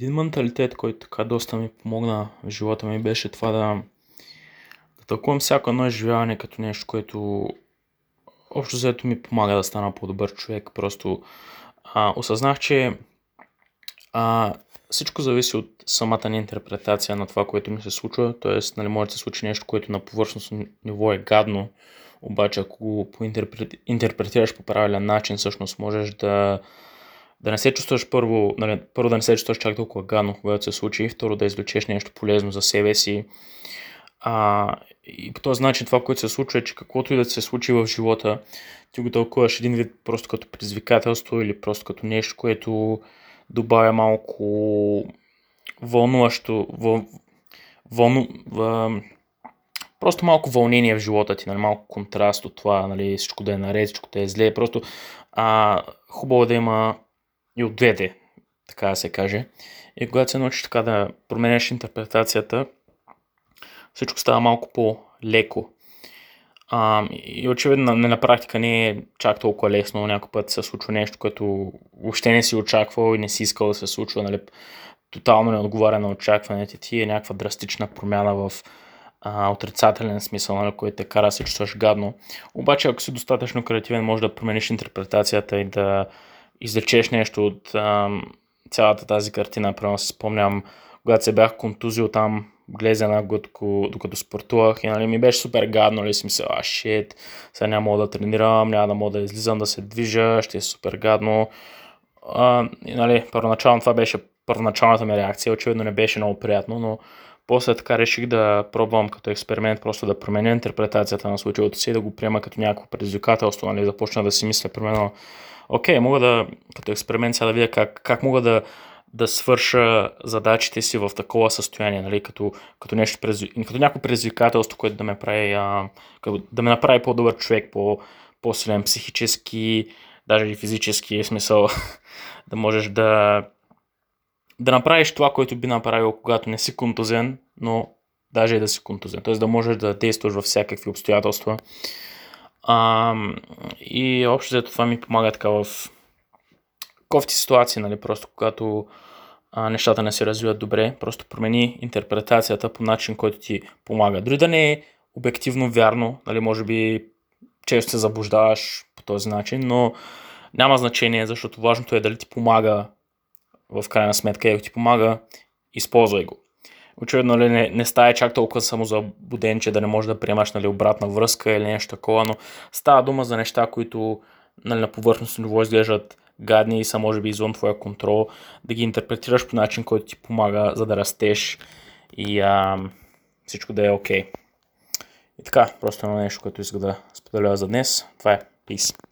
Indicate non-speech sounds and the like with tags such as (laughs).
Един менталитет, който така доста ми помогна в живота ми, беше това да, да тълкувам всяко едно изживяване като нещо, което общо взето ми помага да стана по-добър човек. Просто а, осъзнах, че а, всичко зависи от самата ни интерпретация на това, което ми се случва. Тоест, нали, може да се случи нещо, което на повърхностно ниво е гадно, обаче ако го интерпретираш по правилен начин, всъщност можеш да, да не се чувстваш първо, нали, първо да не се чувстваш чак толкова гадно, когато се случи, и второ да извлечеш нещо полезно за себе си. А, и по този начин това, което се случва е, че каквото и да се случи в живота, ти го тълкуваш един вид просто като предизвикателство или просто като нещо, което добавя малко вълнуващо, въл, вълну, въл, просто малко вълнение в живота ти, нали, малко контраст от това, нали, всичко да е наред, всичко да е зле. Просто а, хубаво е да има и от двете, така да се каже. И когато се научиш така да променеш интерпретацията, всичко става малко по-леко. А, и очевидно не на практика не е чак толкова лесно. Някой път се случва нещо, което въобще не си очаквал и не си искал да се случва. Нали, тотално не отговаря на очакването ти. Е някаква драстична промяна в а, отрицателен смисъл, нали, който те кара се чувстваш гадно. Обаче, ако си достатъчно креативен, може да промениш интерпретацията и да излечеш нещо от а, цялата тази картина. Примерно се спомням, когато се бях контузил там, глезена, докато, докато спортувах и нали, ми беше супер гадно, нали, си мисля, а, шит, сега няма мога да тренирам, няма да мога да излизам, да се движа, ще е супер гадно. А, и, нали, първоначално това беше първоначалната ми реакция, очевидно не беше много приятно, но после така реших да пробвам като експеримент просто да променя интерпретацията на случилото си и да го приема като някакво предизвикателство, нали, започна да си мисля, примерно, окей, мога да, като експеримент сега да видя как, как мога да, да свърша задачите си в такова състояние, нали, като, като, нещо, като някакво предизвикателство, което да ме прави, а, да ме направи по-добър човек, по, по-силен психически, даже и физически, смисъл (laughs) да можеш да, да направиш това, което би направил, когато не си контузен, но даже и да си контузен. Т.е. да можеш да действаш във всякакви обстоятелства. А, и общо взето това ми помага така в кофти ситуации, нали, просто когато а, нещата не се развиват добре, просто промени интерпретацията по начин, който ти помага. Дори да не е обективно вярно, нали, може би често се заблуждаваш по този начин, но няма значение, защото важното е дали ти помага в крайна сметка и ако ти помага, използвай го. Очевидно нали, не, не става чак толкова само за буден, че да не можеш да приемаш нали, обратна връзка или нещо такова, но става дума за неща, които нали, на повърхностно ниво изглеждат гадни и са може би извън твоя контрол, да ги интерпретираш по начин, който ти помага, за да растеш и а, всичко да е окей. Okay. И така, просто едно нещо, което иска да споделя за днес. Това е. Peace.